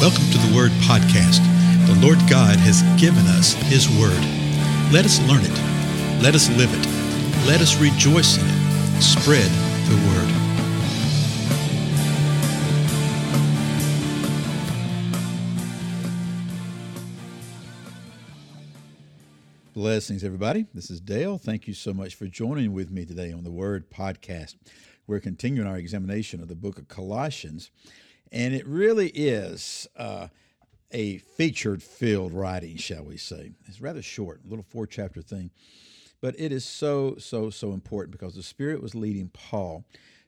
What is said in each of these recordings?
Welcome to the Word Podcast. The Lord God has given us His Word. Let us learn it. Let us live it. Let us rejoice in it. Spread the Word. Blessings, everybody. This is Dale. Thank you so much for joining with me today on the Word Podcast. We're continuing our examination of the book of Colossians, and it really is uh, a featured filled writing, shall we say. It's rather short, a little four chapter thing, but it is so, so, so important because the Spirit was leading Paul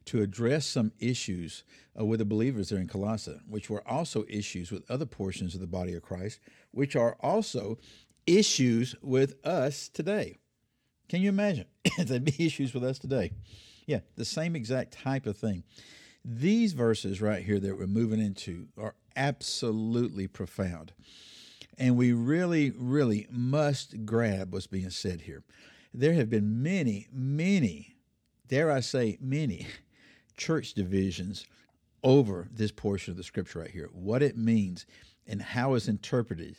to address some issues uh, with the believers there in Colossae, which were also issues with other portions of the body of Christ, which are also issues with us today. Can you imagine? There'd be issues with us today. Yeah, the same exact type of thing. These verses right here that we're moving into are absolutely profound. And we really, really must grab what's being said here. There have been many, many, dare I say, many church divisions over this portion of the scripture right here, what it means and how it's interpreted.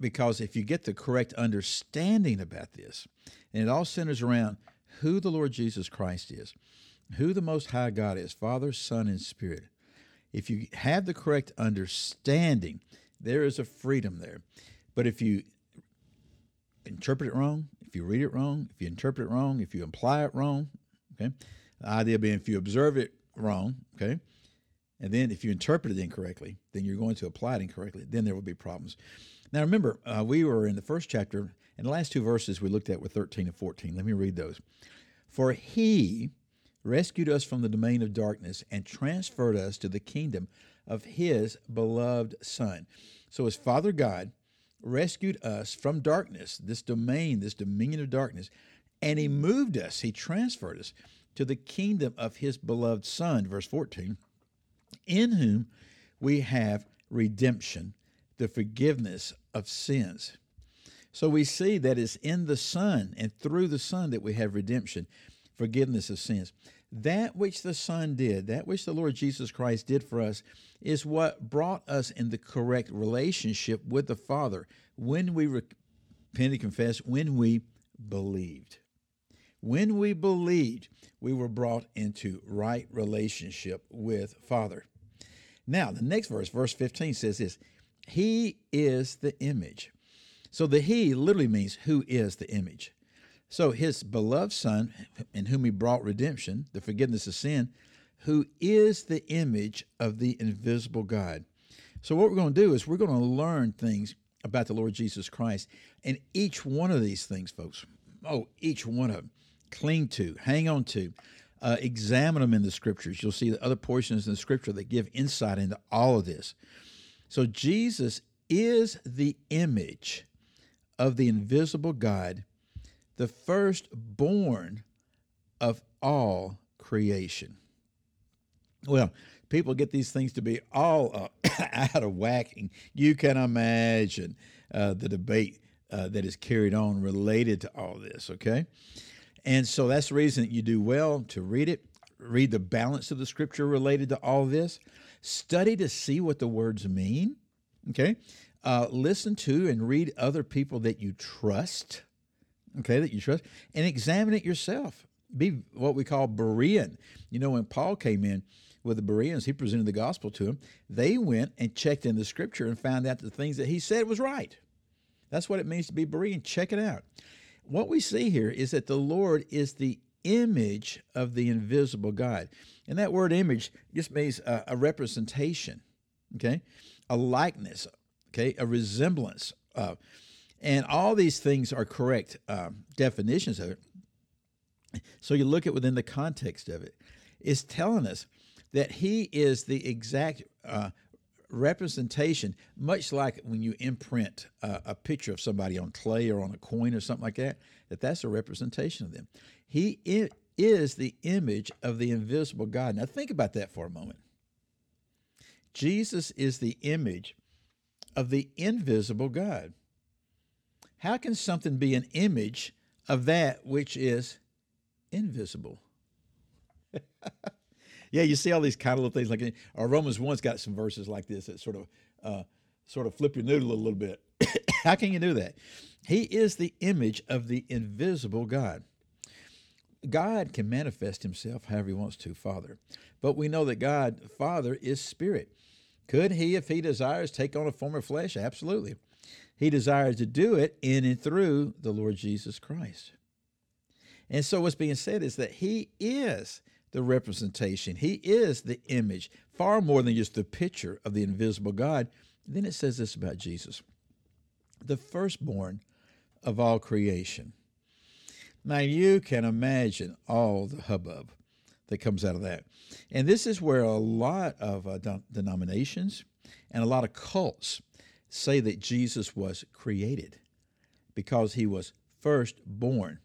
Because if you get the correct understanding about this, and it all centers around who the Lord Jesus Christ is, who the Most High God is Father, Son, and Spirit. If you have the correct understanding, there is a freedom there. But if you interpret it wrong, if you read it wrong, if you interpret it wrong, if you imply it wrong, okay, the idea being if you observe it wrong, okay, and then if you interpret it incorrectly, then you're going to apply it incorrectly, then there will be problems. Now remember, uh, we were in the first chapter, and the last two verses we looked at were 13 and 14. Let me read those. For he rescued us from the domain of darkness and transferred us to the kingdom of his beloved Son. So, as Father God rescued us from darkness, this domain, this dominion of darkness, and he moved us, he transferred us to the kingdom of his beloved Son, verse 14, in whom we have redemption, the forgiveness of sins. So we see that it's in the Son and through the Son that we have redemption, forgiveness of sins. That which the Son did, that which the Lord Jesus Christ did for us, is what brought us in the correct relationship with the Father when we repented and confessed, when we believed. When we believed, we were brought into right relationship with Father. Now, the next verse, verse 15, says this He is the image. So the He literally means who is the image. So his beloved Son, in whom he brought redemption, the forgiveness of sin, who is the image of the invisible God. So what we're going to do is we're going to learn things about the Lord Jesus Christ. And each one of these things, folks, oh, each one of them, cling to, hang on to, uh, examine them in the scriptures. You'll see the other portions in the scripture that give insight into all of this. So Jesus is the image of the invisible God the firstborn of all creation. Well, people get these things to be all uh, out of whacking. You can imagine uh, the debate uh, that is carried on related to all this, okay? And so that's the reason that you do well to read it, read the balance of the scripture related to all this, study to see what the words mean, okay? Uh, listen to and read other people that you trust okay, that you trust, and examine it yourself. Be what we call Berean. You know, when Paul came in with the Bereans, he presented the gospel to them. They went and checked in the scripture and found out the things that he said was right. That's what it means to be Berean. Check it out. What we see here is that the Lord is the image of the invisible God. And that word image just means a, a representation, okay? A likeness, okay? A resemblance. Uh, and all these things are correct um, definitions of it. So you look at within the context of it. It's telling us that he is the exact uh, representation, much like when you imprint uh, a picture of somebody on clay or on a coin or something like that, that that's a representation of them. He is the image of the invisible God. Now think about that for a moment. Jesus is the image of the invisible God. How can something be an image of that which is invisible? yeah, you see all these kind of little things like, or Romans one's got some verses like this that sort of, uh, sort of flip your noodle a little bit. How can you do that? He is the image of the invisible God. God can manifest himself however he wants to, Father. But we know that God, Father, is spirit. Could he, if he desires, take on a form of flesh? Absolutely. He desires to do it in and through the Lord Jesus Christ. And so what's being said is that he is the representation, he is the image, far more than just the picture of the invisible God. Then it says this about Jesus the firstborn of all creation. Now you can imagine all the hubbub that comes out of that. And this is where a lot of uh, denominations and a lot of cults say that Jesus was created because he was first born,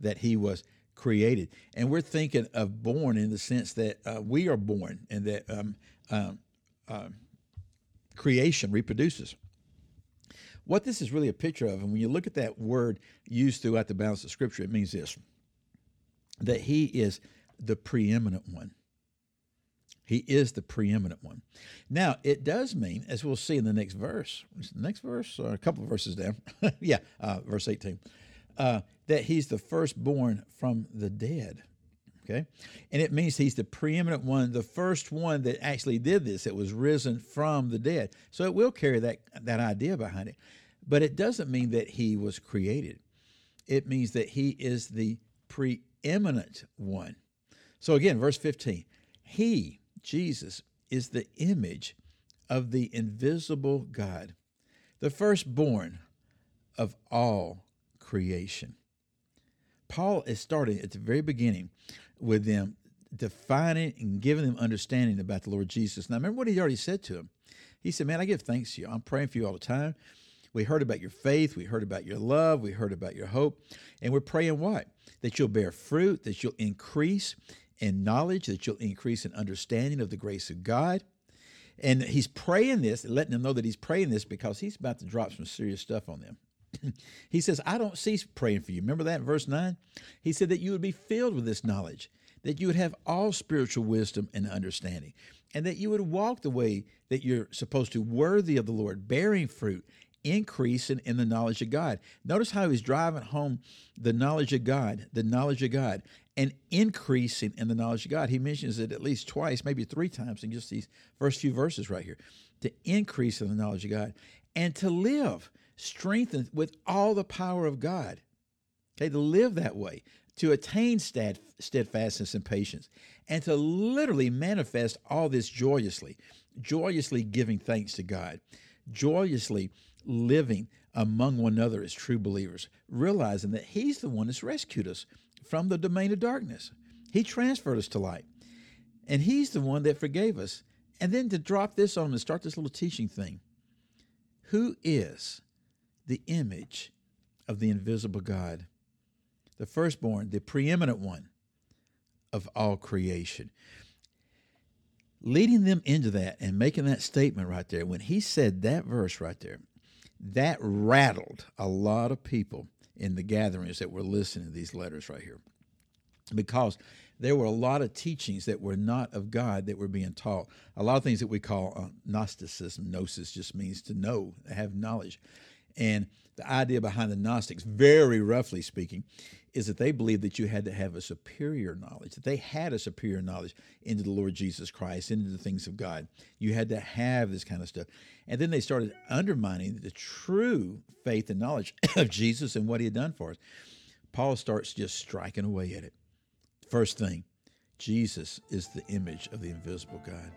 that he was created. And we're thinking of born in the sense that uh, we are born and that um, um, uh, creation reproduces. What this is really a picture of, and when you look at that word used throughout the balance of Scripture, it means this that He is the preeminent one. He is the preeminent one. Now, it does mean, as we'll see in the next verse, the next verse, or a couple of verses down, yeah, uh, verse 18, uh, that he's the firstborn from the dead. Okay? And it means he's the preeminent one, the first one that actually did this, that was risen from the dead. So it will carry that, that idea behind it. But it doesn't mean that he was created, it means that he is the preeminent one. So again, verse 15, he, Jesus, is the image of the invisible God, the firstborn of all creation. Paul is starting at the very beginning with them, defining and giving them understanding about the Lord Jesus. Now, remember what he already said to him. He said, Man, I give thanks to you. I'm praying for you all the time. We heard about your faith. We heard about your love. We heard about your hope. And we're praying what? That you'll bear fruit, that you'll increase in knowledge, that you'll increase in understanding of the grace of God. And he's praying this, letting them know that he's praying this because he's about to drop some serious stuff on them. he says, I don't cease praying for you. Remember that verse 9? He said that you would be filled with this knowledge, that you would have all spiritual wisdom and understanding, and that you would walk the way that you're supposed to, worthy of the Lord, bearing fruit, increasing in the knowledge of God. Notice how he's driving home the knowledge of God, the knowledge of God, and increasing in the knowledge of God. He mentions it at least twice, maybe three times in just these first few verses right here. To increase in the knowledge of God and to live strengthened with all the power of God. Okay, to live that way, to attain steadfastness and patience, and to literally manifest all this joyously, joyously giving thanks to God, joyously living among one another as true believers, realizing that He's the one that's rescued us from the domain of darkness. He transferred us to light, and He's the one that forgave us. And then to drop this on and start this little teaching thing. Who is the image of the invisible God, the firstborn, the preeminent one of all creation. Leading them into that and making that statement right there, when he said that verse right there, that rattled a lot of people in the gatherings that were listening to these letters right here. Because there were a lot of teachings that were not of God that were being taught. A lot of things that we call uh, Gnosticism. Gnosis just means to know, have knowledge. And the idea behind the Gnostics, very roughly speaking, is that they believed that you had to have a superior knowledge, that they had a superior knowledge into the Lord Jesus Christ, into the things of God. You had to have this kind of stuff. And then they started undermining the true faith and knowledge of Jesus and what he had done for us. Paul starts just striking away at it. First thing, Jesus is the image of the invisible God.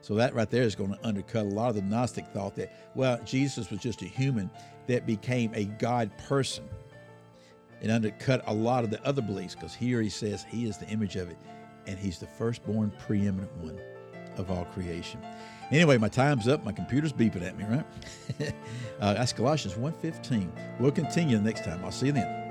So that right there is going to undercut a lot of the Gnostic thought that, well, Jesus was just a human that became a God person. It undercut a lot of the other beliefs because here he says he is the image of it and he's the firstborn preeminent one of all creation. Anyway, my time's up. My computer's beeping at me, right? uh, that's Colossians 1.15. We'll continue next time. I'll see you then.